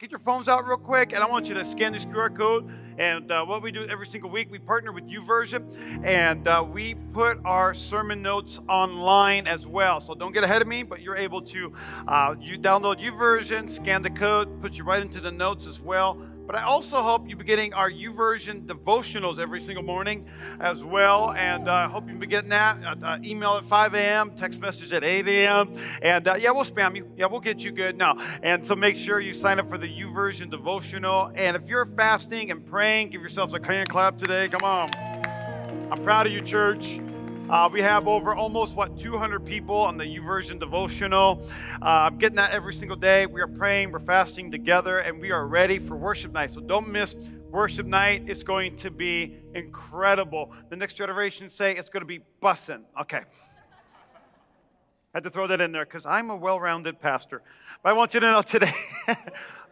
Get your phones out real quick, and I want you to scan this QR code. And uh, what we do every single week, we partner with YouVersion, and uh, we put our sermon notes online as well. So don't get ahead of me, but you're able to uh, you download YouVersion, scan the code, put you right into the notes as well. But I also hope you'll be getting our YouVersion devotionals every single morning as well. And I uh, hope you'll be getting that. Uh, uh, email at 5 a.m., text message at 8 a.m. And uh, yeah, we'll spam you. Yeah, we'll get you good. No. And so make sure you sign up for the YouVersion devotional. And if you're fasting and praying, give yourselves a hand clap today. Come on. I'm proud of you, church. Uh, we have over almost what 200 people on the YouVersion devotional. Uh, I'm getting that every single day. We are praying, we're fasting together, and we are ready for worship night. So don't miss worship night. It's going to be incredible. The next generation say it's going to be bussin'. Okay. Had to throw that in there because I'm a well-rounded pastor. But I want you to know today.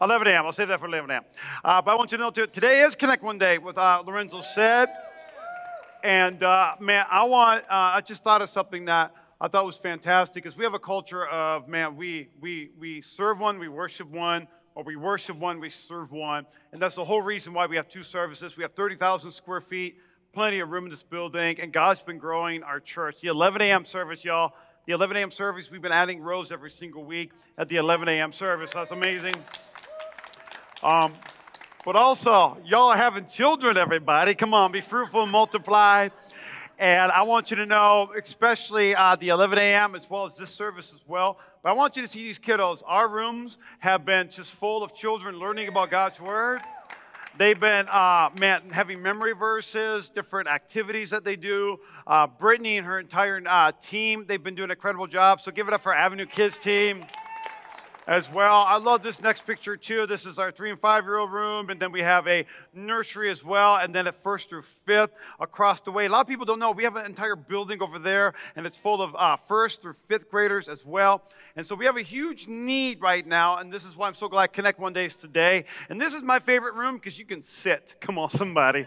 11 a.m. I'll save that for 11 a.m. Uh, but I want you to know today is Connect One Day, with uh, Lorenzo said. And uh, man, I want, uh, I just thought of something that I thought was fantastic because we have a culture of, man, we, we, we serve one, we worship one, or we worship one, we serve one. And that's the whole reason why we have two services. We have 30,000 square feet, plenty of room in this building, and God's been growing our church. The 11 a.m. service, y'all, the 11 a.m. service, we've been adding rows every single week at the 11 a.m. service. That's amazing. Um, but also, y'all are having children, everybody. Come on, be fruitful and multiply. And I want you to know, especially uh, the 11 a.m. as well as this service as well. But I want you to see these kiddos. Our rooms have been just full of children learning about God's Word. They've been, uh, man, having memory verses, different activities that they do. Uh, Brittany and her entire uh, team, they've been doing an incredible job. So give it up for Avenue Kids team as well. I love this next picture too. This is our three and five year old room, and then we have a nursery as well, and then at first through fifth across the way. A lot of people don't know we have an entire building over there, and it's full of uh, first through fifth graders as well. And so we have a huge need right now, and this is why I'm so glad Connect One Days today. And this is my favorite room because you can sit. Come on, somebody.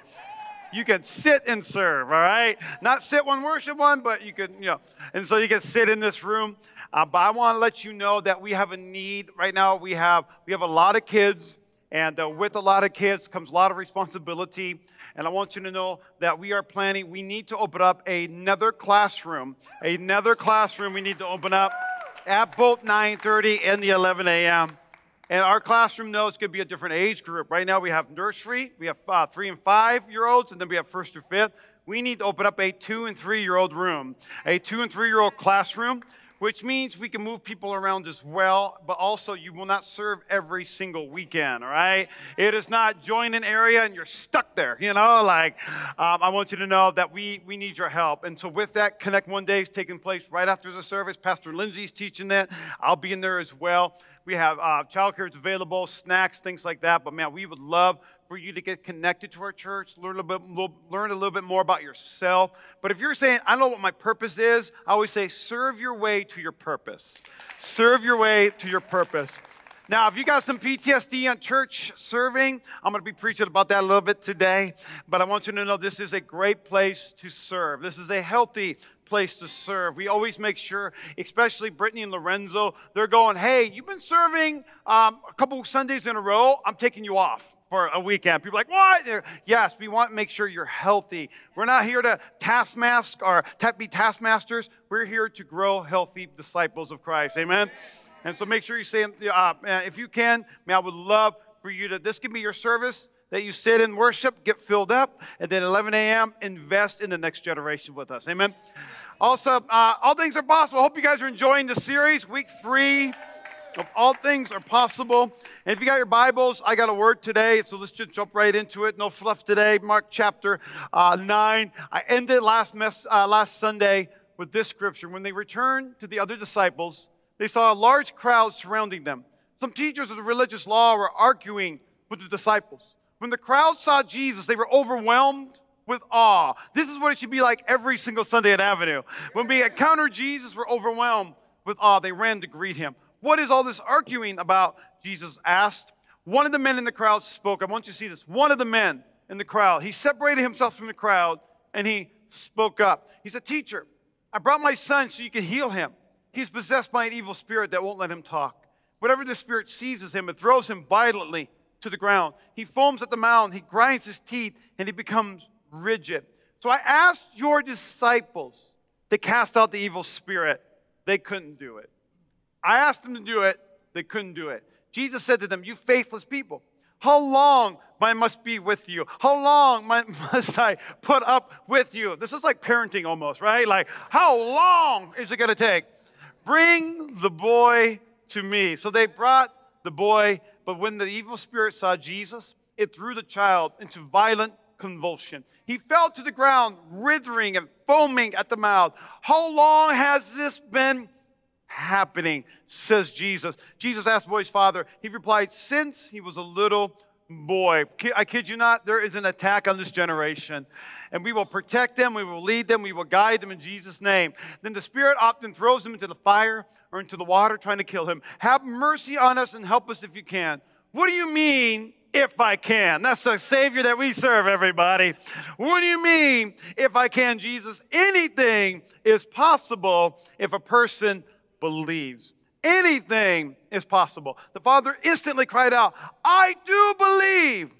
You can sit and serve, all right? Not sit one, worship one, but you can, you know. And so you can sit in this room. Uh, but I want to let you know that we have a need right now. We have we have a lot of kids, and uh, with a lot of kids comes a lot of responsibility. And I want you to know that we are planning. We need to open up another classroom. Another classroom we need to open up at both 9:30 and the 11 a.m. And our classroom knows to be a different age group. Right now we have nursery, we have uh, three and five year olds, and then we have first through fifth. We need to open up a two and three year old room, a two and three year old classroom which means we can move people around as well, but also you will not serve every single weekend, all right? It is not join an area and you're stuck there, you know? Like, um, I want you to know that we, we need your help. And so, with that, Connect One Day is taking place right after the service. Pastor Lindsay's teaching that. I'll be in there as well. We have uh, childcare available, snacks, things like that. But man, we would love for you to get connected to our church, learn a little bit, learn a little bit more about yourself. But if you're saying, I don't know what my purpose is, I always say, serve your way to your purpose. Serve your way to your purpose. Now, if you got some PTSD on church serving, I'm going to be preaching about that a little bit today. But I want you to know this is a great place to serve. This is a healthy place to serve. We always make sure, especially Brittany and Lorenzo, they're going, hey, you've been serving um, a couple Sundays in a row. I'm taking you off for a weekend. People are like, what? Yes, we want to make sure you're healthy. We're not here to taskmask or be taskmasters. We're here to grow healthy disciples of Christ. Amen? And so make sure you say, uh, if you can, man, I would love for you to, this can be your service that you sit in worship, get filled up, and then 11 a.m., invest in the next generation with us. Amen? Also, uh, all things are possible. Hope you guys are enjoying the series, week three of All Things Are Possible. And if you got your Bibles, I got a word today, so let's just jump right into it. No fluff today. Mark chapter uh, 9. I ended last, mess, uh, last Sunday with this scripture. When they returned to the other disciples, they saw a large crowd surrounding them. Some teachers of the religious law were arguing with the disciples. When the crowd saw Jesus, they were overwhelmed with awe. This is what it should be like every single Sunday at Avenue. When we encounter Jesus, we're overwhelmed with awe. They ran to greet him. What is all this arguing about? Jesus asked. One of the men in the crowd spoke. I want you to see this. One of the men in the crowd, he separated himself from the crowd and he spoke up. He said, Teacher, I brought my son so you can heal him. He's possessed by an evil spirit that won't let him talk. whatever the spirit seizes him, it throws him violently to the ground. He foams at the mouth, he grinds his teeth, and he becomes rigid. So I asked your disciples to cast out the evil spirit. They couldn't do it. I asked them to do it. They couldn't do it. Jesus said to them, You faithless people, how long must I must be with you? How long must I put up with you? This is like parenting almost, right? Like, how long is it going to take? Bring the boy to me. So they brought the boy, but when the evil spirit saw Jesus, it threw the child into violent convulsion. He fell to the ground, writhing and foaming at the mouth. How long has this been happening, says Jesus. Jesus asked the boy's father. He replied, Since he was a little boy. I kid you not, there is an attack on this generation. And we will protect them, we will lead them, we will guide them in Jesus' name. Then the Spirit often throws them into the fire or into the water, trying to kill him. Have mercy on us and help us if you can. What do you mean, if I can? That's the Savior that we serve, everybody. What do you mean, if I can, Jesus? Anything is possible if a person believes. Anything is possible. The father instantly cried out, I do believe,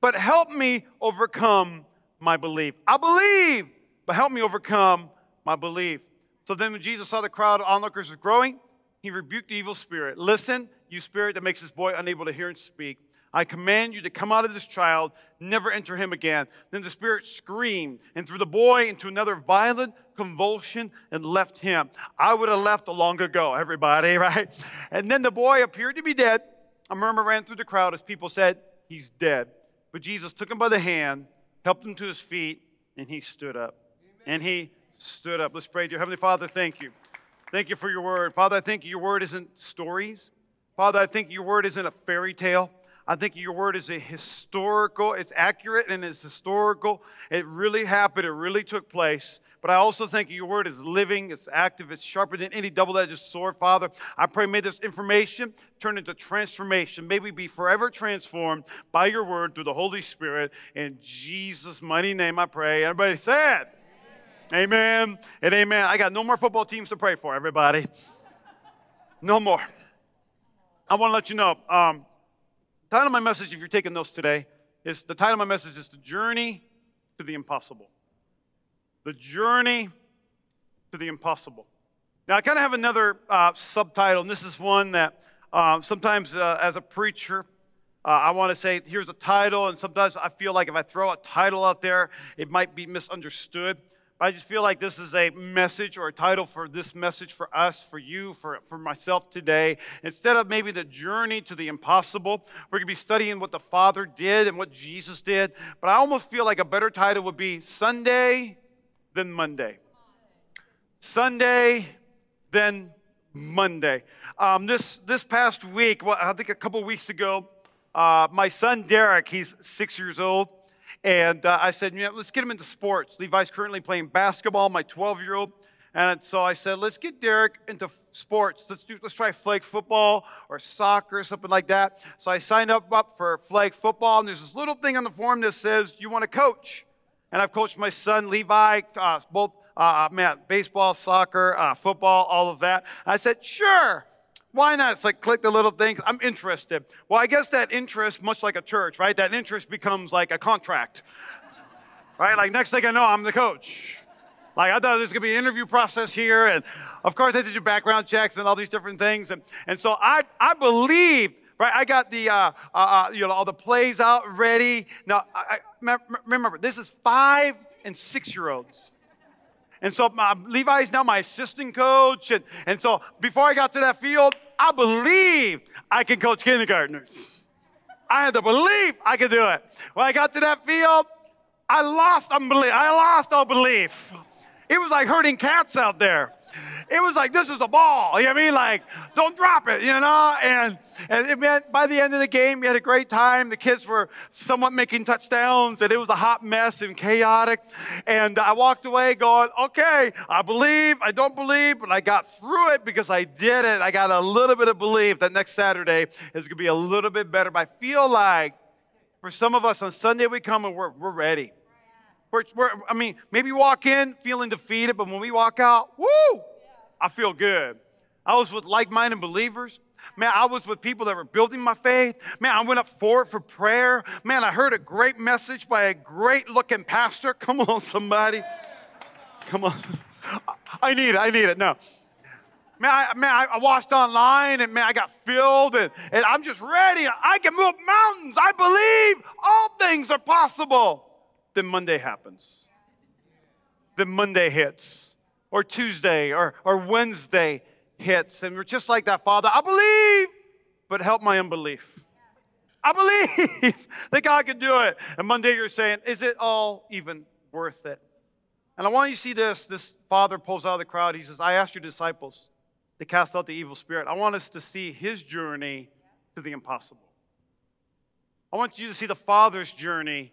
but help me overcome my belief. I believe, but help me overcome my belief. So then, when Jesus saw the crowd of onlookers was growing, he rebuked the evil spirit. Listen, you spirit that makes this boy unable to hear and speak. I command you to come out of this child, never enter him again. Then the spirit screamed and threw the boy into another violent convulsion and left him. I would have left a long ago, everybody, right? And then the boy appeared to be dead. A murmur ran through the crowd as people said, He's dead. But Jesus took him by the hand, helped him to his feet, and he stood up. Amen. And he stood up. Let's pray. Dear Heavenly Father, thank you. Thank you for your word. Father, I think your word isn't stories. Father, I think your word isn't a fairy tale. I think your word is a historical, it's accurate and it's historical. It really happened, it really took place. But I also think your word is living, it's active, it's sharper than any double edged sword, Father. I pray, may this information turn into transformation. May we be forever transformed by your word through the Holy Spirit. In Jesus' mighty name, I pray. Everybody said, Amen. amen and amen. I got no more football teams to pray for, everybody. No more. I want to let you know. Um, title of my message, if you're taking notes today, is the title of my message is The Journey to the Impossible. The Journey to the Impossible. Now, I kind of have another uh, subtitle, and this is one that uh, sometimes uh, as a preacher, uh, I want to say, here's a title, and sometimes I feel like if I throw a title out there, it might be misunderstood. I just feel like this is a message or a title for this message for us, for you, for, for myself today. Instead of maybe the journey to the impossible, we're going to be studying what the Father did and what Jesus did. But I almost feel like a better title would be Sunday than Monday. Sunday then Monday. Um, this, this past week, well, I think a couple weeks ago, uh, my son Derek, he's six years old. And uh, I said, you know, let's get him into sports. Levi's currently playing basketball, my 12 year old. And so I said, let's get Derek into sports. Let's do, let's try flag football or soccer, or something like that. So I signed up, up for flag football, and there's this little thing on the form that says, you want to coach? And I've coached my son Levi, uh, both uh, uh, man, baseball, soccer, uh, football, all of that. I said, sure. Why not? It's like click the little thing. I'm interested. Well, I guess that interest, much like a church, right? That interest becomes like a contract, right? Like next thing I know, I'm the coach. Like I thought there's gonna be an interview process here, and of course had to do background checks and all these different things, and and so I I believed. Right, I got the uh, uh, uh you know all the plays out ready. Now, I, I, remember this is five and six year olds. And so my, Levi's now my assistant coach. And, and so before I got to that field, I believed I could coach kindergartners. I had to believe I could do it. When I got to that field, I lost unbelief. I lost all belief. It was like herding cats out there it was like, this is a ball. You know what I mean? Like, don't drop it, you know? And, and it meant by the end of the game, we had a great time. The kids were somewhat making touchdowns, and it was a hot mess and chaotic. And I walked away going, okay, I believe, I don't believe, but I got through it because I did it. I got a little bit of belief that next Saturday is going to be a little bit better. But I feel like for some of us on Sunday we come and we're, we're ready. We're, we're, I mean, maybe walk in feeling defeated, but when we walk out, woo, I feel good. I was with like minded believers. Man, I was with people that were building my faith. Man, I went up forward for prayer. Man, I heard a great message by a great looking pastor. Come on, somebody. Come on. I need it. I need it. No. Man, I, man, I watched online and man, I got filled and, and I'm just ready. I can move mountains. I believe all things are possible. Then Monday happens. Then Monday hits, or Tuesday, or, or Wednesday hits. And we're just like that, Father. I believe, but help my unbelief. I believe that God can do it. And Monday you're saying, is it all even worth it? And I want you to see this. This father pulls out of the crowd. He says, I asked your disciples to cast out the evil spirit. I want us to see his journey to the impossible. I want you to see the Father's journey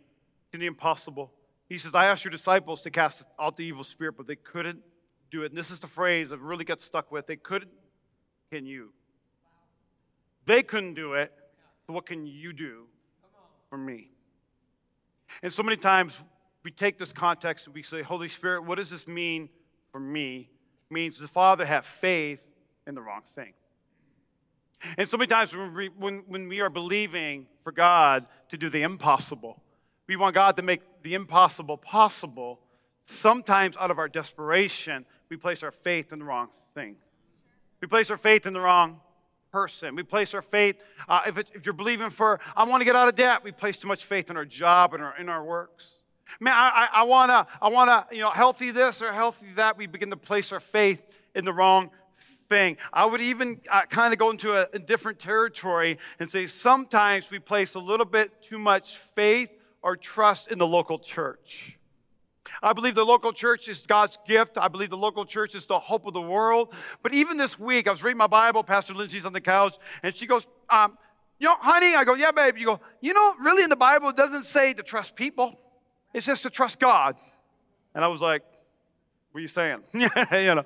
the impossible. He says, I asked your disciples to cast out the evil spirit, but they couldn't do it. And this is the phrase I've really got stuck with. They couldn't. Can you? They couldn't do it. So what can you do for me? And so many times we take this context and we say, Holy Spirit, what does this mean for me? It means the Father have faith in the wrong thing. And so many times when we, when, when we are believing for God to do the impossible, we want God to make the impossible possible. Sometimes, out of our desperation, we place our faith in the wrong thing. We place our faith in the wrong person. We place our faith, uh, if, if you're believing for, I want to get out of debt, we place too much faith in our job and our, in our works. Man, I, I, I want to, I want to, you know, healthy this or healthy that. We begin to place our faith in the wrong thing. I would even uh, kind of go into a, a different territory and say sometimes we place a little bit too much faith or trust in the local church. I believe the local church is God's gift. I believe the local church is the hope of the world. But even this week, I was reading my Bible. Pastor Lindsay's on the couch, and she goes, um, You know, honey, I go, Yeah, babe. You go, You know, really in the Bible, it doesn't say to trust people, it's just to trust God. And I was like, What are you saying? you know.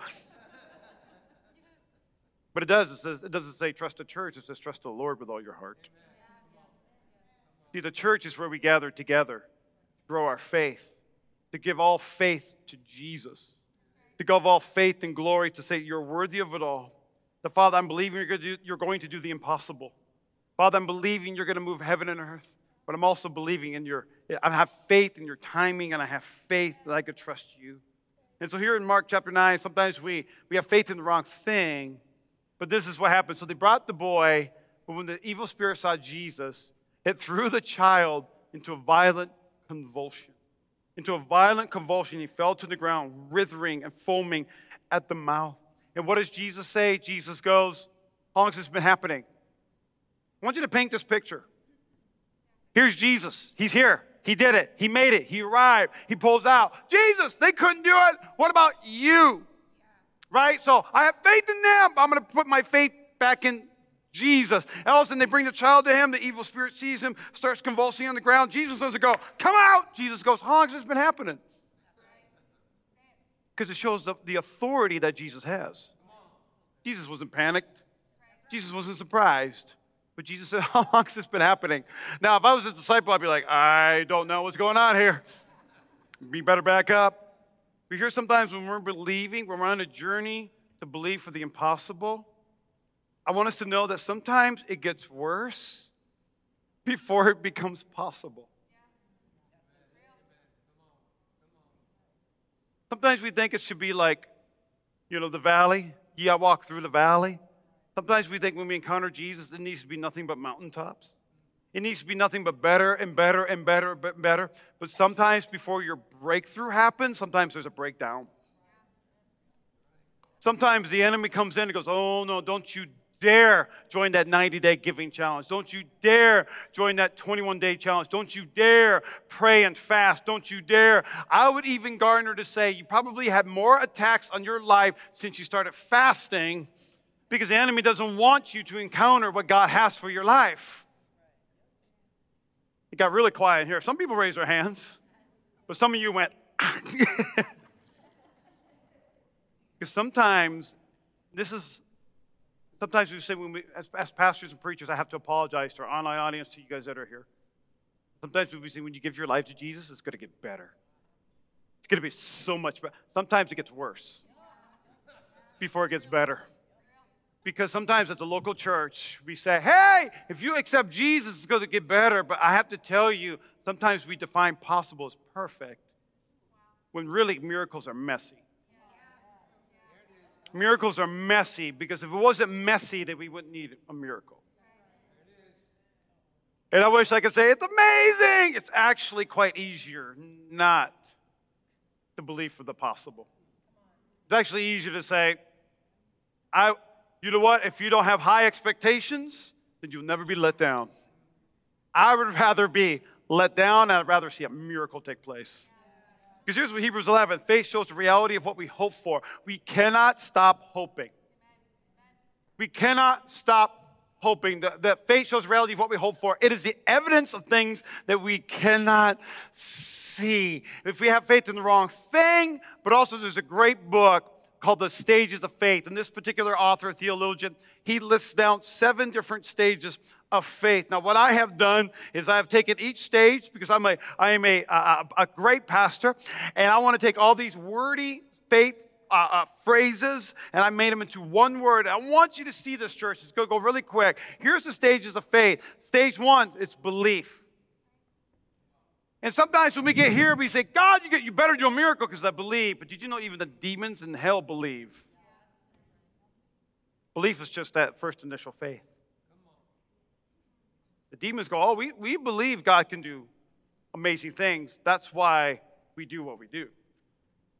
But it does. It, says, it doesn't say trust the church. It says trust the Lord with all your heart. See, the church is where we gather together, to grow our faith, to give all faith to Jesus, to give all faith and glory, to say you're worthy of it all. The Father, I'm believing you're going, do, you're going to do the impossible. Father, I'm believing you're going to move heaven and earth, but I'm also believing in your, I have faith in your timing, and I have faith that I could trust you. And so here in Mark chapter 9, sometimes we, we have faith in the wrong thing, but this is what happened. So they brought the boy, but when the evil spirit saw Jesus, it threw the child into a violent convulsion. Into a violent convulsion, he fell to the ground, writhing and foaming at the mouth. And what does Jesus say? Jesus goes, How long has this been happening? I want you to paint this picture. Here's Jesus. He's here. He did it. He made it. He arrived. He pulls out. Jesus, they couldn't do it. What about you? right? So I have faith in them. I'm going to put my faith back in Jesus. And all of a sudden, they bring the child to him. The evil spirit sees him, starts convulsing on the ground. Jesus doesn't go, Come out. Jesus goes, How long has this been happening? Because it shows the, the authority that Jesus has. Jesus wasn't panicked, Jesus wasn't surprised. But Jesus said, How long has this been happening? Now, if I was a disciple, I'd be like, I don't know what's going on here. Be better back up. We hear sometimes when we're believing, when we're on a journey to believe for the impossible, I want us to know that sometimes it gets worse before it becomes possible. Sometimes we think it should be like, you know, the valley. Yeah, I walk through the valley. Sometimes we think when we encounter Jesus, it needs to be nothing but mountaintops. It needs to be nothing but better and better and better and better. But sometimes before your breakthrough happens, sometimes there's a breakdown. Sometimes the enemy comes in and goes, Oh, no, don't you dare join that 90 day giving challenge. Don't you dare join that 21 day challenge. Don't you dare pray and fast. Don't you dare. I would even garner to say you probably had more attacks on your life since you started fasting because the enemy doesn't want you to encounter what God has for your life. It got really quiet here. Some people raised their hands, but some of you went, because sometimes this is sometimes we say when we as, as, pastors and preachers i have to apologize to our online audience to you guys that are here sometimes we say when you give your life to jesus it's going to get better it's going to be so much better sometimes it gets worse before it gets better Because sometimes at the local church, we say, hey, if you accept Jesus, it's going to get better. But I have to tell you, sometimes we define possible as perfect when really miracles are messy. Miracles are messy because if it wasn't messy, then we wouldn't need a miracle. And I wish I could say, it's amazing. It's actually quite easier not to believe for the possible. It's actually easier to say, I, you know what? If you don't have high expectations, then you'll never be let down. I would rather be let down, I'd rather see a miracle take place. Because here's what Hebrews 11 faith shows the reality of what we hope for. We cannot stop hoping. We cannot stop hoping. That, that faith shows the reality of what we hope for. It is the evidence of things that we cannot see. If we have faith in the wrong thing, but also there's a great book called The Stages of Faith. And this particular author, theologian, he lists down seven different stages of faith. Now, what I have done is I have taken each stage because I'm a, I am a, a, a great pastor, and I want to take all these wordy faith uh, uh, phrases and I made them into one word. I want you to see this, church. It's going to go really quick. Here's the stages of faith. Stage one, it's belief. And sometimes when we get here, we say, God, you, get, you better do a miracle because I believe. But did you know even the demons in hell believe? Belief is just that first initial faith. The demons go, Oh, we, we believe God can do amazing things. That's why we do what we do.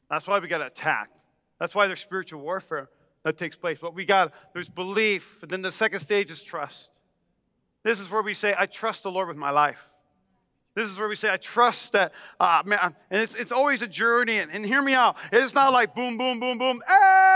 That's why we got to attack. That's why there's spiritual warfare that takes place. But we got, there's belief. And then the second stage is trust. This is where we say, I trust the Lord with my life. This is where we say, I trust that, uh, man, and it's, it's always a journey. And, and hear me out. It's not like boom, boom, boom, boom. Hey!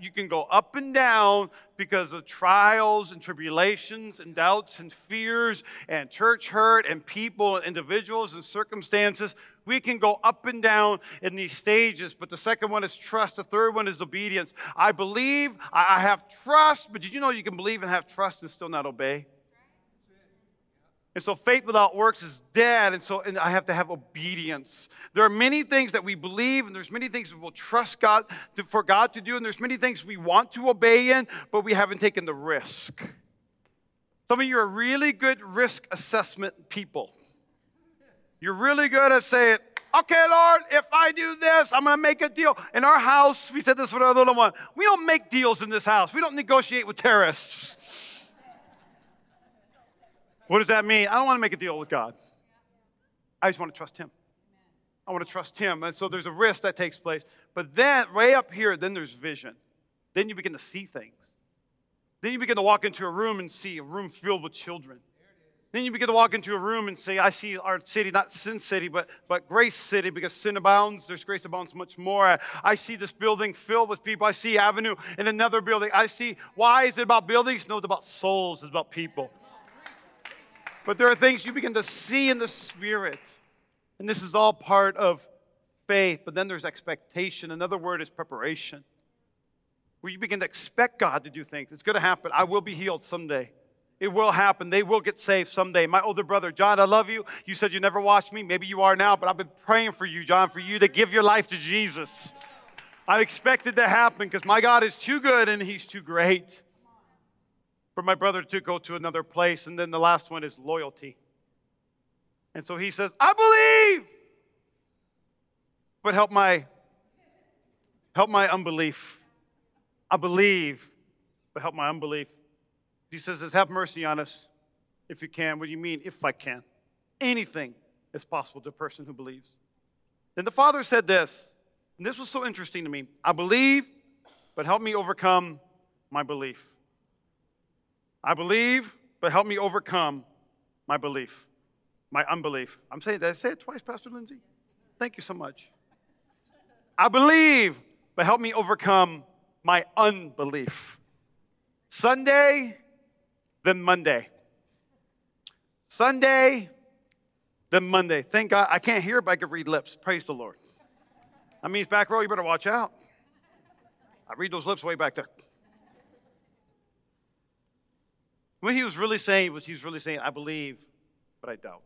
You can go up and down because of trials and tribulations and doubts and fears and church hurt and people and individuals and circumstances. We can go up and down in these stages, but the second one is trust. The third one is obedience. I believe, I have trust, but did you know you can believe and have trust and still not obey? And so faith without works is dead. And so and I have to have obedience. There are many things that we believe, and there's many things that we'll trust God to, for God to do, and there's many things we want to obey in, but we haven't taken the risk. Some of you are really good risk assessment people. You're really good at saying, okay, Lord, if I do this, I'm going to make a deal. In our house, we said this with our little one. We don't make deals in this house. We don't negotiate with terrorists. What does that mean? I don't want to make a deal with God. I just want to trust Him. I want to trust Him. And so there's a risk that takes place. But then, way up here, then there's vision. Then you begin to see things. Then you begin to walk into a room and see a room filled with children. Then you begin to walk into a room and say, I see our city, not Sin City, but, but Grace City, because sin abounds, there's grace abounds much more. I see this building filled with people. I see Avenue in another building. I see, why is it about buildings? No, it's about souls, it's about people. But there are things you begin to see in the Spirit. And this is all part of faith. But then there's expectation. Another word is preparation. Where you begin to expect God to do things. It's going to happen. I will be healed someday. It will happen. They will get saved someday. My older brother, John, I love you. You said you never watched me. Maybe you are now, but I've been praying for you, John, for you to give your life to Jesus. I expected it to happen because my God is too good and He's too great for my brother to go to another place. And then the last one is loyalty. And so he says, I believe, but help my help my unbelief. I believe, but help my unbelief. He says, have mercy on us if you can. What do you mean, if I can? Anything is possible to a person who believes. Then the father said this, and this was so interesting to me I believe, but help me overcome my belief. I believe, but help me overcome my belief, my unbelief. I'm saying, did I say it twice, Pastor Lindsay? Thank you so much. I believe, but help me overcome my unbelief. Sunday, then Monday. Sunday, then Monday. Thank God. I can't hear, but I can read lips. Praise the Lord. That means back row, you better watch out. I read those lips way back there. What he was really saying was he was really saying, I believe, but I doubt.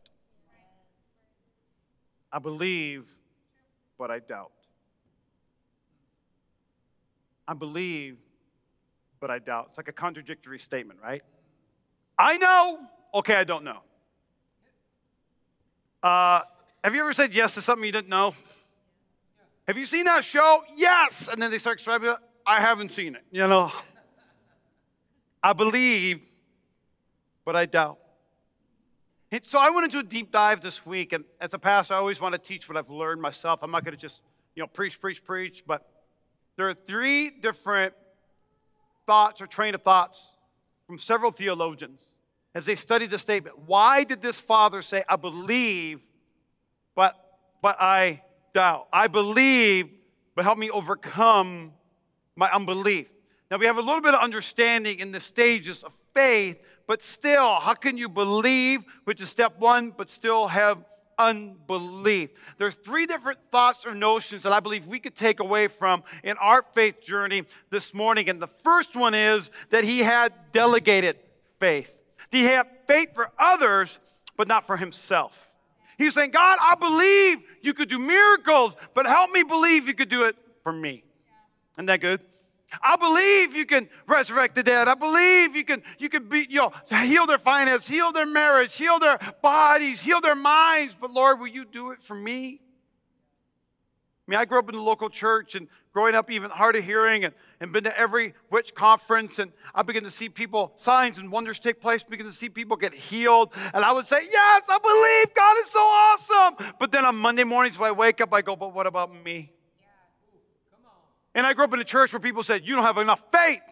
I believe, but I doubt. I believe, but I doubt. It's like a contradictory statement, right? I know, okay, I don't know. Uh, have you ever said yes to something you didn't know? Have you seen that show? Yes. And then they start describing it. I haven't seen it. You know, I believe, but I doubt. So I went into a deep dive this week, and as a pastor, I always want to teach what I've learned myself. I'm not going to just, you know, preach, preach, preach, but there are three different thoughts or train of thoughts from several theologians as they studied the statement. Why did this father say, I believe, but, but I doubt? I believe, but help me overcome my unbelief. Now, we have a little bit of understanding in the stages of faith, but still, how can you believe, which is step one, but still have unbelief. There's three different thoughts or notions that I believe we could take away from in our faith journey this morning. And the first one is that he had delegated faith. He had faith for others, but not for himself. He's saying, God, I believe you could do miracles, but help me believe you could do it for me. Isn't that good? I believe you can resurrect the dead. I believe you can, you can be, you know, heal their finances, heal their marriage, heal their bodies, heal their minds. But Lord, will you do it for me? I mean, I grew up in the local church and growing up even hard of hearing and, and been to every witch conference and I began to see people, signs and wonders take place, begin to see people get healed. And I would say, yes, I believe God is so awesome. But then on Monday mornings when I wake up, I go, but what about me? And I grew up in a church where people said, You don't have enough faith.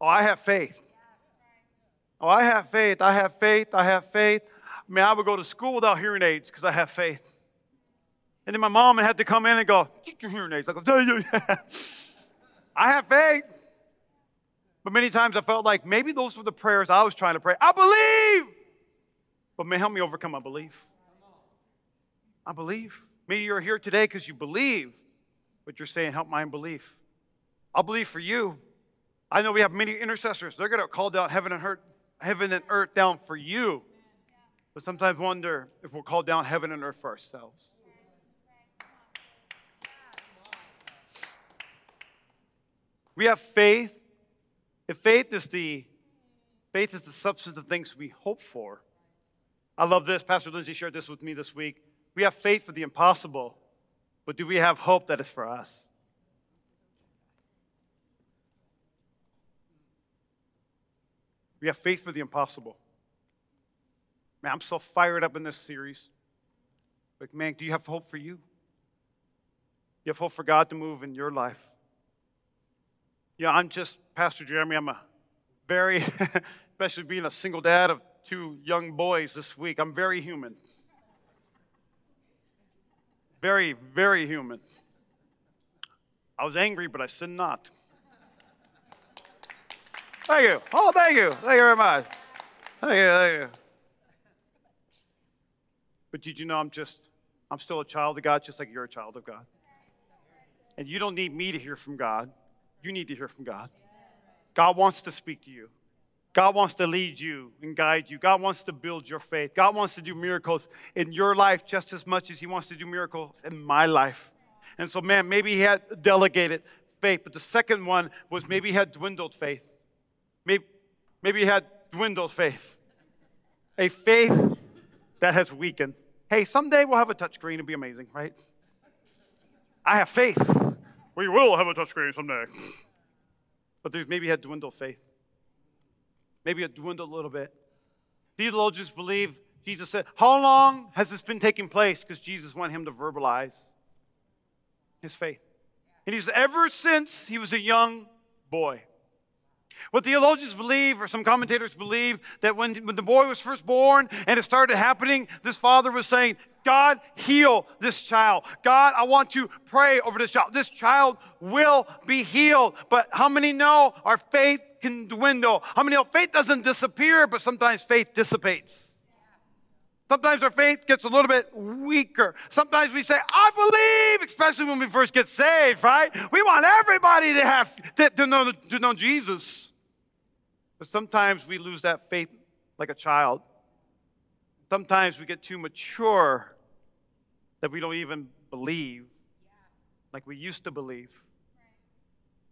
Oh, I have faith. Oh, I have faith. I have faith. I have faith. I mean, I would go to school without hearing aids because I have faith. And then my mom had to come in and go, Get your hearing aids. I go, I have faith. But many times I felt like maybe those were the prayers I was trying to pray. I believe. But may help me overcome my belief. I believe. Maybe you're here today because you believe but you're saying, help my unbelief. I'll believe for you. I know we have many intercessors. They're going to call down heaven and earth, heaven and earth down for you. But sometimes wonder if we'll call down heaven and earth for ourselves. We have faith. If faith is the faith is the substance of things we hope for. I love this. Pastor Lindsay shared this with me this week. We have faith for the impossible. But do we have hope that is for us? We have faith for the impossible. Man, I'm so fired up in this series. Like, man, do you have hope for you? You have hope for God to move in your life. Yeah, I'm just Pastor Jeremy. I'm a very, especially being a single dad of two young boys this week, I'm very human. Very, very human. I was angry, but I sinned not. Thank you. Oh, thank you. Thank you very much. Thank you. Thank you. But did you know I'm just, I'm still a child of God, just like you're a child of God? And you don't need me to hear from God. You need to hear from God. God wants to speak to you. God wants to lead you and guide you. God wants to build your faith. God wants to do miracles in your life just as much as He wants to do miracles in my life. And so, man, maybe he had delegated faith, but the second one was maybe he had dwindled faith. Maybe, maybe he had dwindled faith. A faith that has weakened. Hey, someday we'll have a touchscreen. It'll be amazing, right? I have faith. We will have a touchscreen someday. But there's maybe had dwindled faith maybe it dwindled a little bit. Theologians believe Jesus said, How long has this been taking place? Because Jesus wanted him to verbalize his faith. And he's Ever since he was a young boy. What theologians believe, or some commentators believe, that when, when the boy was first born and it started happening, this father was saying, God, heal this child. God, I want to pray over this child. This child will be healed. But how many know our faith can dwindle? How many know faith doesn't disappear, but sometimes faith dissipates? Sometimes our faith gets a little bit weaker. Sometimes we say, I believe, especially when we first get saved, right? We want everybody to have to, to know, to know Jesus. But sometimes we lose that faith like a child. Sometimes we get too mature that we don't even believe like we used to believe.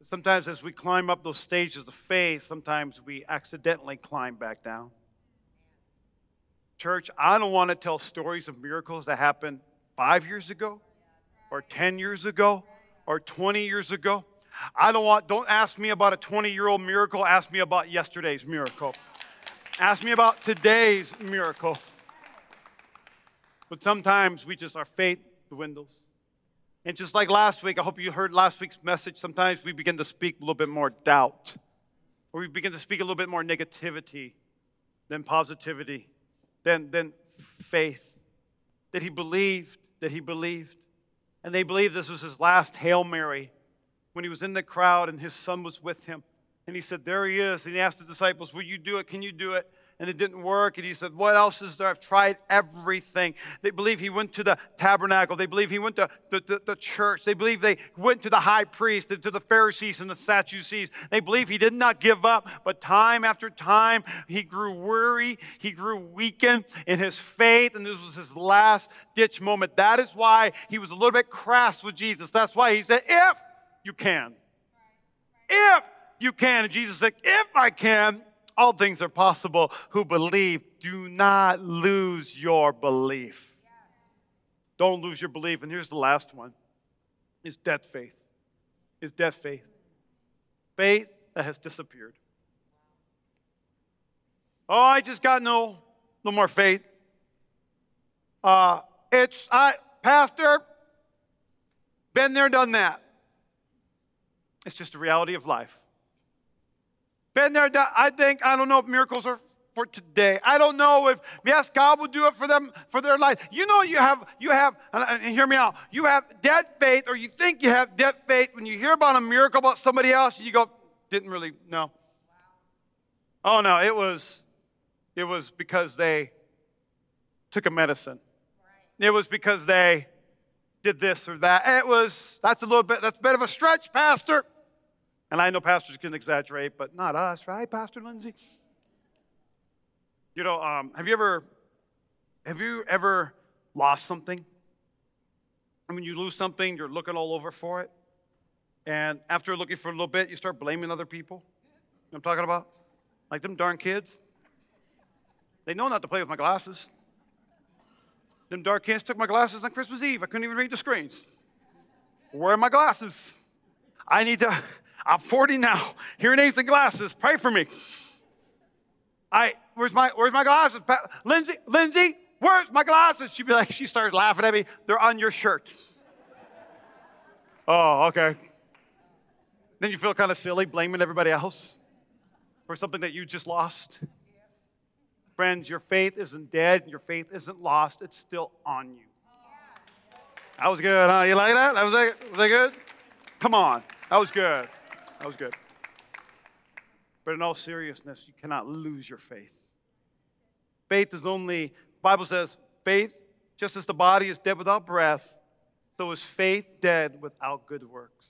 Sometimes, as we climb up those stages of faith, sometimes we accidentally climb back down. Church, I don't want to tell stories of miracles that happened five years ago, or 10 years ago, or 20 years ago. I don't want, don't ask me about a 20 year old miracle, ask me about yesterday's miracle. Ask me about today's miracle. But sometimes we just, our faith dwindles. And just like last week, I hope you heard last week's message. Sometimes we begin to speak a little bit more doubt, or we begin to speak a little bit more negativity than positivity, than, than faith. That he believed, that he believed. And they believed this was his last Hail Mary when he was in the crowd and his son was with him. And he said, There he is. And he asked the disciples, Will you do it? Can you do it? And it didn't work. And he said, What else is there? I've tried everything. They believe he went to the tabernacle. They believe he went to the, the, the church. They believe they went to the high priest to the Pharisees and the Sadducees. They believe he did not give up, but time after time, he grew weary. He grew weakened in his faith, and this was his last ditch moment. That is why he was a little bit crass with Jesus. That's why he said, If you can. If you can. And Jesus said, If I can, all things are possible who believe. Do not lose your belief. Don't lose your belief. And here's the last one is dead faith. Is dead faith. Faith that has disappeared. Oh, I just got no, no more faith. Uh, it's I, Pastor, been there, done that. It's just a reality of life. Been there, I think, I don't know if miracles are for today. I don't know if yes, God will do it for them for their life. You know, you have you have and hear me out. You have dead faith, or you think you have dead faith when you hear about a miracle about somebody else, and you go, didn't really know. Oh no, it was it was because they took a medicine. It was because they did this or that. It was that's a little bit that's a bit of a stretch, Pastor. And I know pastors can exaggerate, but not us, right, Pastor Lindsay? You know, um, have you ever have you ever lost something? And when you lose something, you're looking all over for it. And after looking for a little bit, you start blaming other people. You know I'm talking about? Like them darn kids. They know not to play with my glasses. Them darn kids took my glasses on Christmas Eve. I couldn't even read the screens. Where are my glasses? I need to I'm 40 now. Hearing aids and glasses. Pray for me. I where's my where's my glasses? Lindsay, Lindsay, where's my glasses? She'd be like, she started laughing at me. They're on your shirt. oh, okay. Then you feel kind of silly blaming everybody else for something that you just lost. Friends, your faith isn't dead, your faith isn't lost, it's still on you. That was good, huh? You like that? That was, was that good? Come on. That was good. That was good. But in all seriousness, you cannot lose your faith. Faith is only, Bible says, faith, just as the body is dead without breath, so is faith dead without good works.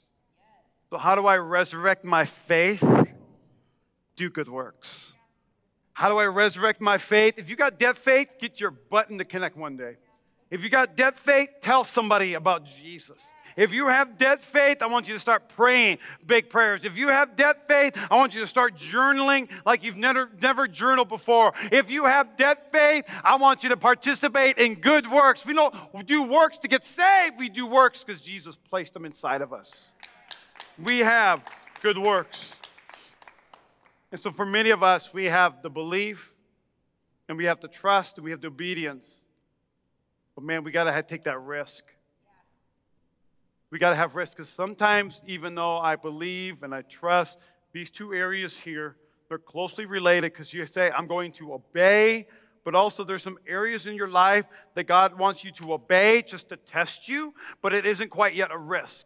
So, how do I resurrect my faith? Do good works. How do I resurrect my faith? If you got dead faith, get your button to connect one day. If you got dead faith, tell somebody about Jesus. If you have dead faith, I want you to start praying big prayers. If you have dead faith, I want you to start journaling like you've never, never journaled before. If you have dead faith, I want you to participate in good works. We don't do works to get saved, we do works because Jesus placed them inside of us. We have good works. And so, for many of us, we have the belief, and we have the trust, and we have the obedience. But man, we got to take that risk. We got to have risk because sometimes, even though I believe and I trust these two areas here, they're closely related because you say, I'm going to obey, but also there's some areas in your life that God wants you to obey just to test you, but it isn't quite yet a risk.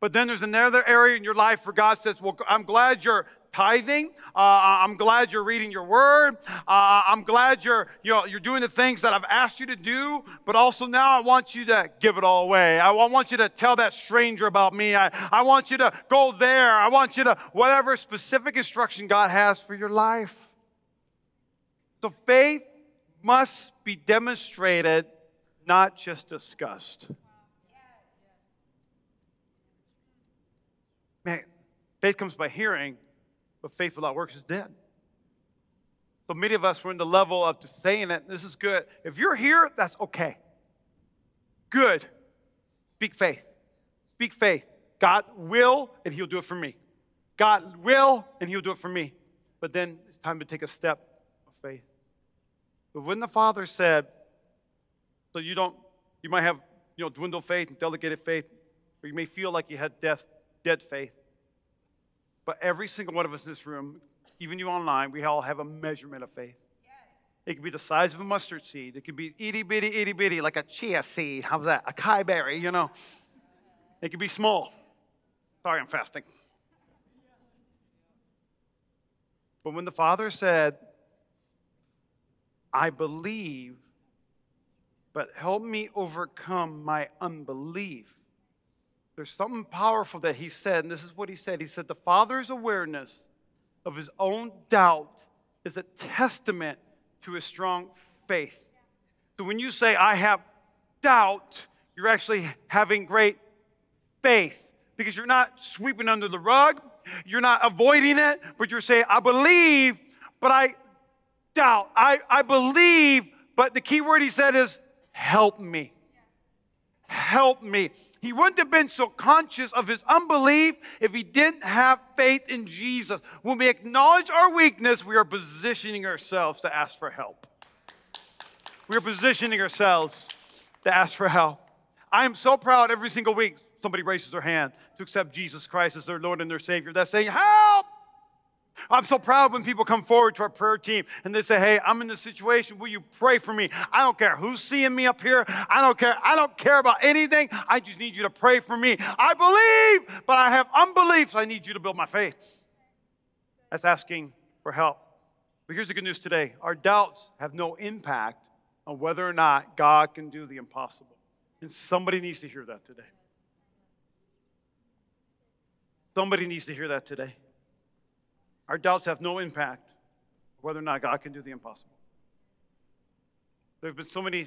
But then there's another area in your life where God says, Well, I'm glad you're tithing. Uh, I'm glad you're reading your word. Uh, I'm glad you're, you know, you're doing the things that I've asked you to do. But also now I want you to give it all away. I want you to tell that stranger about me. I, I want you to go there. I want you to, whatever specific instruction God has for your life. So faith must be demonstrated, not just discussed. Man, Faith comes by hearing, but faith without works is dead. So many of us were in the level of just saying it. This is good. If you're here, that's okay. Good. Speak faith. Speak faith. God will, and He'll do it for me. God will, and He'll do it for me. But then it's time to take a step of faith. But when the Father said, so you don't, you might have, you know, dwindled faith and delegated faith, or you may feel like you had death, dead faith. But every single one of us in this room, even you online, we all have a measurement of faith. It can be the size of a mustard seed. It can be itty bitty, itty bitty, like a chia seed. How's that? Acai berry, you know. It can be small. Sorry, I'm fasting. But when the Father said, I believe, but help me overcome my unbelief, there's something powerful that he said, and this is what he said. He said, The Father's awareness of his own doubt is a testament to his strong faith. So when you say, I have doubt, you're actually having great faith because you're not sweeping under the rug, you're not avoiding it, but you're saying, I believe, but I doubt. I, I believe, but the key word he said is, help me. Help me. He wouldn't have been so conscious of his unbelief if he didn't have faith in Jesus. When we acknowledge our weakness, we are positioning ourselves to ask for help. We are positioning ourselves to ask for help. I am so proud every single week somebody raises their hand to accept Jesus Christ as their Lord and their Savior. That's saying, Help! I'm so proud when people come forward to our prayer team and they say, Hey, I'm in this situation. Will you pray for me? I don't care who's seeing me up here. I don't care. I don't care about anything. I just need you to pray for me. I believe, but I have unbelief, so I need you to build my faith. That's asking for help. But here's the good news today our doubts have no impact on whether or not God can do the impossible. And somebody needs to hear that today. Somebody needs to hear that today. Our doubts have no impact whether or not God can do the impossible. There have been so many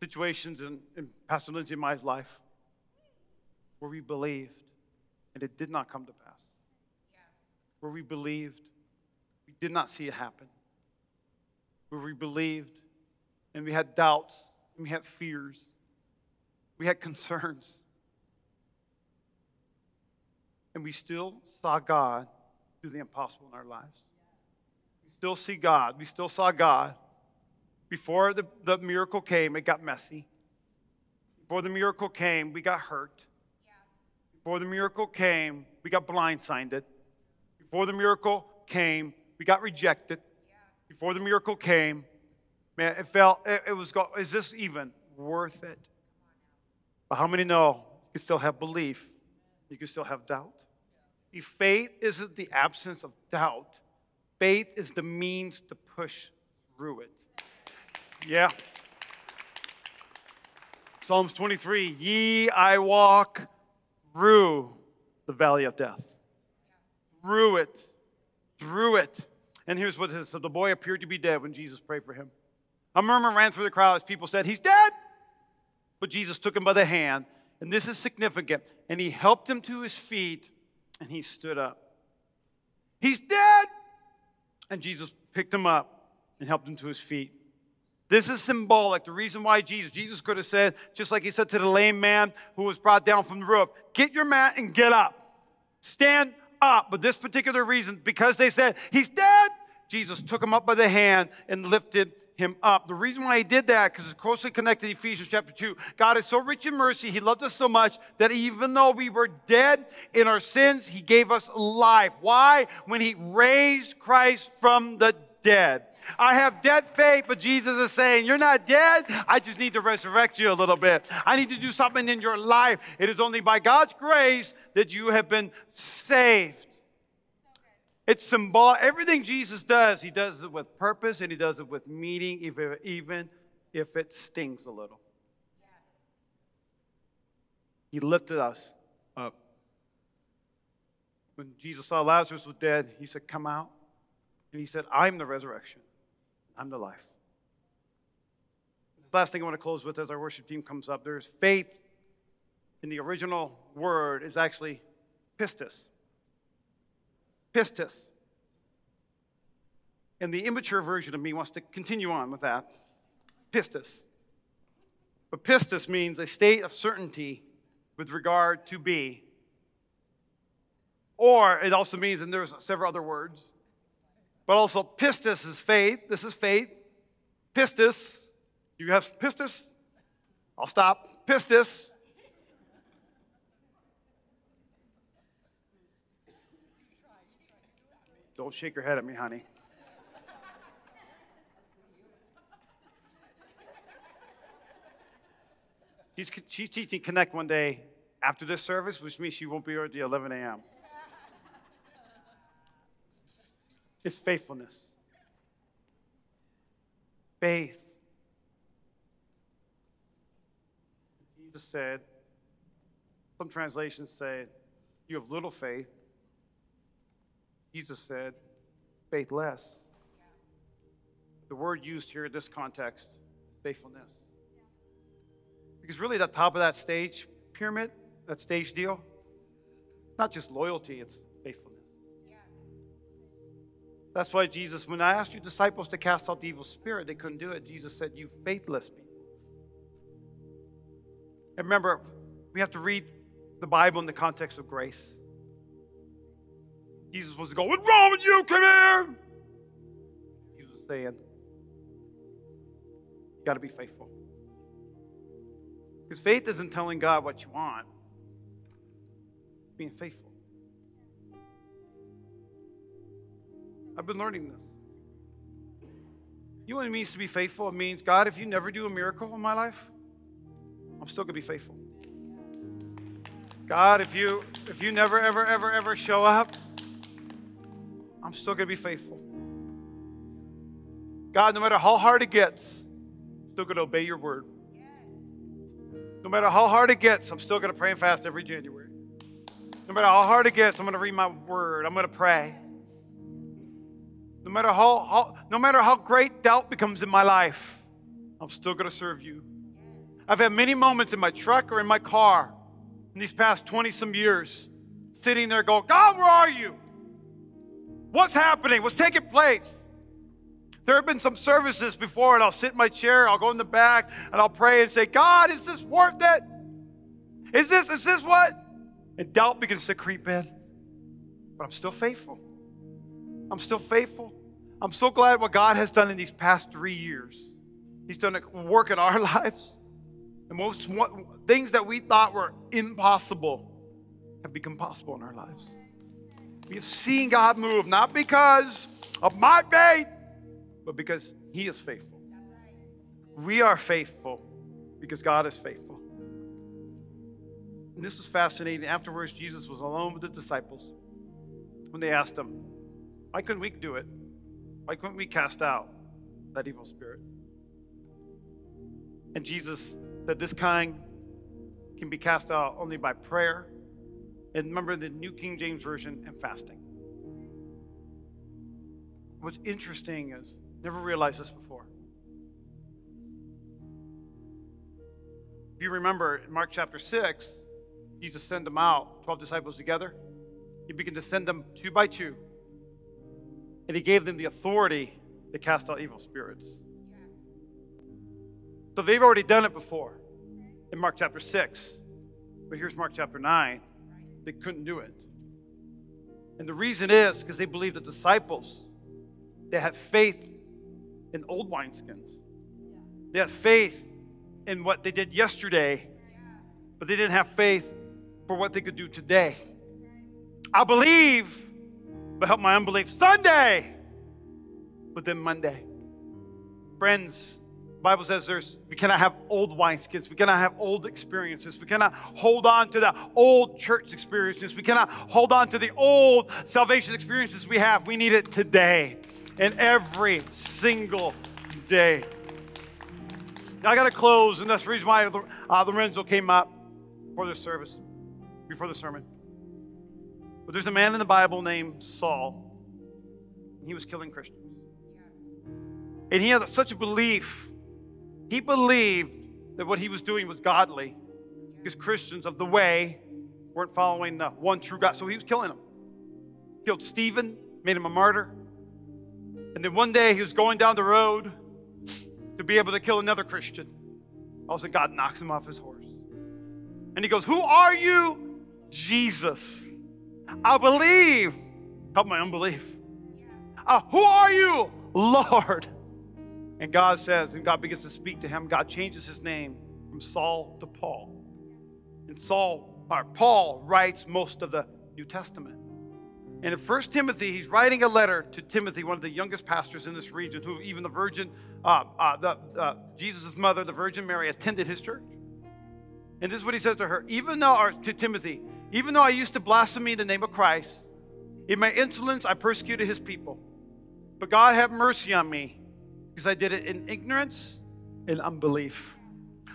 situations in, in Pastor Lindsay and my life where we believed and it did not come to pass. Yeah. Where we believed, we did not see it happen. Where we believed and we had doubts and we had fears, we had concerns. And we still saw God the impossible in our lives. We still see God. We still saw God. Before the, the miracle came, it got messy. Before the miracle came, we got hurt. Before the miracle came, we got blindsided. Before the miracle came, we got rejected. Before the miracle came, man, it felt, it, it was, is this even worth it? But how many know you can still have belief? You can still have doubt. See, faith isn't the absence of doubt, faith is the means to push through it. Yeah. Psalms 23 Ye, I walk through the valley of death. Through it. Through it. And here's what it says. So the boy appeared to be dead when Jesus prayed for him. A murmur ran through the crowd as people said, He's dead. But Jesus took him by the hand, and this is significant, and he helped him to his feet and he stood up. He's dead! And Jesus picked him up and helped him to his feet. This is symbolic. The reason why Jesus, Jesus could have said, just like he said to the lame man who was brought down from the roof, get your mat and get up. Stand up. But this particular reason, because they said, he's dead, Jesus took him up by the hand and lifted him up. The reason why he did that, because it's closely connected to Ephesians chapter 2. God is so rich in mercy, he loved us so much that even though we were dead in our sins, he gave us life. Why? When he raised Christ from the dead. I have dead faith, but Jesus is saying, You're not dead. I just need to resurrect you a little bit. I need to do something in your life. It is only by God's grace that you have been saved. It's symbolic. Everything Jesus does, he does it with purpose and he does it with meaning, even if it stings a little. He lifted us up. When Jesus saw Lazarus was dead, he said, Come out. And he said, I'm the resurrection, I'm the life. Last thing I want to close with as our worship team comes up there's faith in the original word is actually pistis. Pistis. And the immature version of me wants to continue on with that. Pistis. But pistis means a state of certainty with regard to be. Or it also means, and there's several other words, but also pistis is faith. This is faith. Pistis. You have pistis? I'll stop. Pistis. Don't shake your head at me, honey. She's, she's teaching Connect one day after this service, which means she won't be here at the 11 a.m. It's faithfulness, faith. Jesus said, some translations say, You have little faith. Jesus said, faithless. The word used here in this context, faithfulness. Because really, at the top of that stage pyramid, that stage deal, not just loyalty, it's faithfulness. That's why Jesus, when I asked your disciples to cast out the evil spirit, they couldn't do it. Jesus said, You faithless people. And remember, we have to read the Bible in the context of grace. Jesus was going, What's wrong with you? Come here. He was saying, You got to be faithful. Because faith isn't telling God what you want, being faithful. I've been learning this. You know what it means to be faithful? It means, God, if you never do a miracle in my life, I'm still going to be faithful. God, if you if you never ever ever ever show up, I'm still going to be faithful. God, no matter how hard it gets, I'm still going to obey your word. No matter how hard it gets, I'm still going to pray and fast every January. No matter how hard it gets, I'm going to read my word. I'm going to pray. No matter how, how, no matter how great doubt becomes in my life, I'm still going to serve you. I've had many moments in my truck or in my car in these past 20 some years sitting there going, God, where are you? What's happening? What's taking place? There have been some services before, and I'll sit in my chair, I'll go in the back, and I'll pray and say, God, is this worth it? Is this, is this what? And doubt begins to creep in. But I'm still faithful. I'm still faithful. I'm so glad what God has done in these past three years. He's done a work in our lives. And most things that we thought were impossible have become possible in our lives. We have seen God move, not because of my faith, but because He is faithful. We are faithful because God is faithful. And this was fascinating. Afterwards, Jesus was alone with the disciples when they asked him, Why couldn't we do it? Why couldn't we cast out that evil spirit? And Jesus said, This kind can be cast out only by prayer. And remember the New King James Version and fasting. What's interesting is Never realized this before. If you remember in Mark chapter 6, Jesus sent them out, 12 disciples together. He began to send them two by two. And he gave them the authority to cast out evil spirits. So they've already done it before in Mark chapter 6. But here's Mark chapter 9. They couldn't do it. And the reason is because they believed the disciples, they had faith in old wineskins. They had faith in what they did yesterday, but they didn't have faith for what they could do today. I believe, but help my unbelief Sunday, but then Monday. Friends, Bible says there's we cannot have old wineskins. We cannot have old experiences. We cannot hold on to the old church experiences. We cannot hold on to the old salvation experiences we have. We need it today and every single day. Now, I got to close, and that's the reason why uh, Lorenzo came up for this service, before the sermon. But there's a man in the Bible named Saul, and he was killing Christians. And he had such a belief. He believed that what he was doing was godly because Christians of the way weren't following the one true God. So he was killing them killed Stephen, made him a martyr. And then one day he was going down the road to be able to kill another Christian. All of a sudden, God knocks him off his horse. And he goes, Who are you? Jesus. I believe. Help my unbelief. Uh, who are you? Lord. And God says, and God begins to speak to him. God changes his name from Saul to Paul. And Saul, or Paul writes most of the New Testament. And in 1 Timothy, he's writing a letter to Timothy, one of the youngest pastors in this region, who even the Virgin, uh, uh, the, uh, Jesus' mother, the Virgin Mary, attended his church. And this is what he says to her, even though, or to Timothy, even though I used to blaspheme the name of Christ, in my insolence I persecuted his people. But God have mercy on me, because I did it in ignorance and unbelief.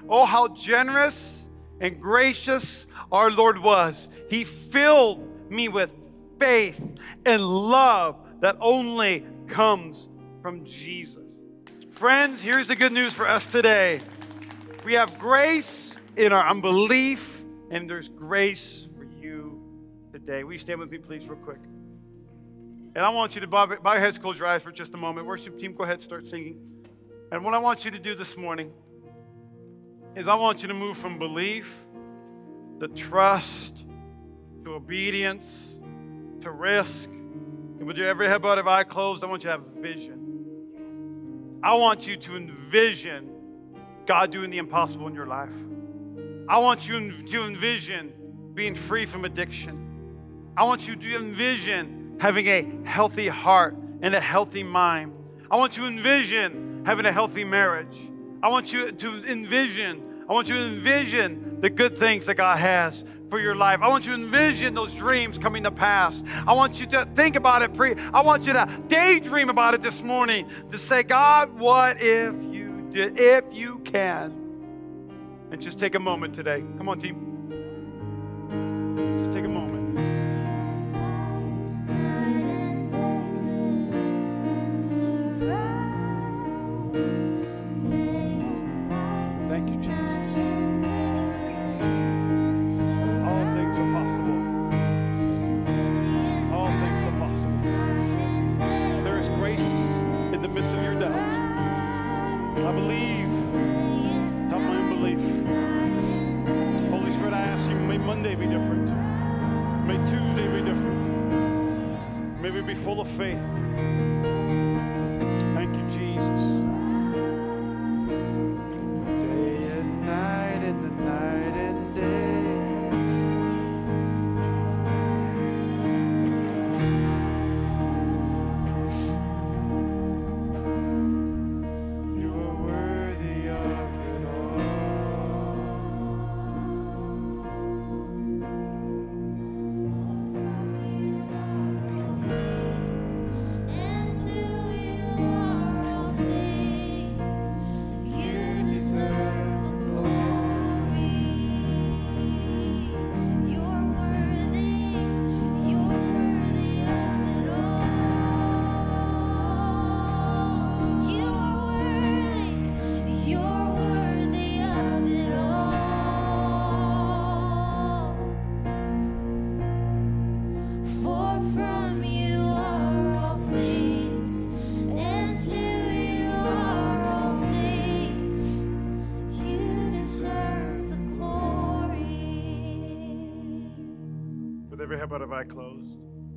Oh, how generous and gracious our Lord was. He filled me with faith and love that only comes from Jesus. Friends, here's the good news for us today we have grace in our unbelief, and there's grace for you today. Will you stand with me, please, real quick? And I want you to bow, bow your heads, close your eyes for just a moment. Worship team, go ahead, start singing. And what I want you to do this morning is I want you to move from belief to trust to obedience to risk. And with your every head bowed, eye closed, I want you to have vision. I want you to envision God doing the impossible in your life. I want you to envision being free from addiction. I want you to envision having a healthy heart and a healthy mind. I want you to envision having a healthy marriage. I want you to envision, I want you to envision the good things that God has for your life. I want you to envision those dreams coming to pass. I want you to think about it. Pre- I want you to daydream about it this morning to say, God, what if you did, if you can? And just take a moment today. Come on, team.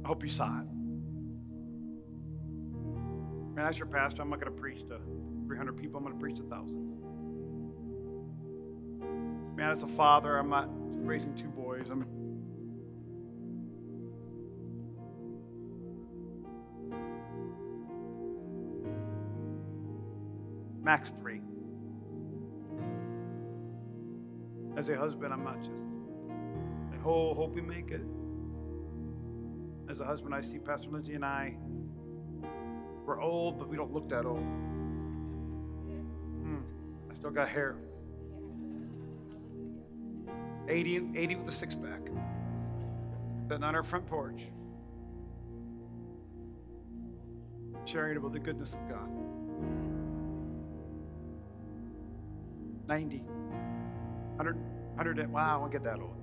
I hope you saw it. Man, as your pastor, I'm not going to preach to 300 people. I'm going to preach to thousands. Man, as a father, I'm not raising two boys. I'm max three. As a husband, I'm not just I ho- oh, hope we make it. As a husband, I see Pastor Lindsay and I. We're old, but we don't look that old. Hmm, I still got hair. 80, 80 with a six pack. Sitting on our front porch. Sharing about the goodness of God. 90. 100, 100 wow, I won't get that old.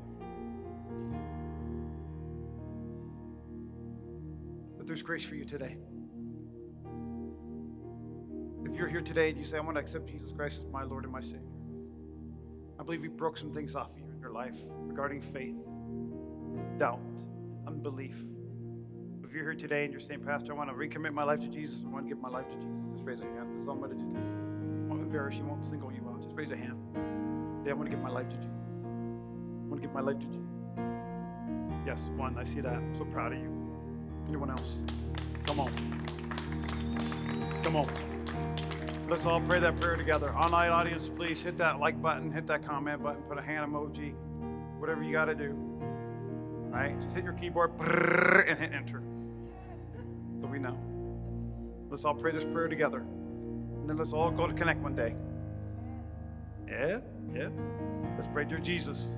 But there's grace for you today. If you're here today and you say, I want to accept Jesus Christ as my Lord and my Savior, I believe He broke some things off of you in your life regarding faith, doubt, unbelief. If you're here today and you're saying, Pastor, I want to recommit my life to Jesus, I want to give my life to Jesus, just raise a hand. That's all I'm going to do. I won't embarrass you, I won't single you out. Just raise a hand. Yeah, I want to give my life to Jesus. I want to give my life to Jesus. Yes, one. I see that. I'm so proud of you. Anyone else? Come on. Come on. Let's all pray that prayer together. Online audience, please hit that like button, hit that comment button, put a hand emoji, whatever you got to do. All right? Just hit your keyboard and hit enter. So we know. Let's all pray this prayer together. And then let's all go to Connect one day. Yeah? Yeah? Let's pray, Dear Jesus.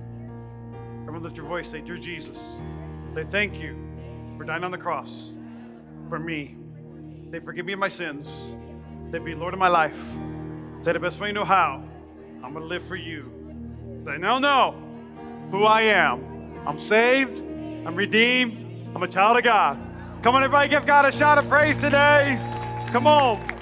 Everyone lift your voice, say, Dear Jesus. Say, thank you for dying on the cross for me. They forgive me of my sins. They be Lord of my life. Say, the best way you know how, I'm going to live for you. Say, now know who I am. I'm saved. I'm redeemed. I'm a child of God. Come on, everybody, give God a shout of praise today. Come on.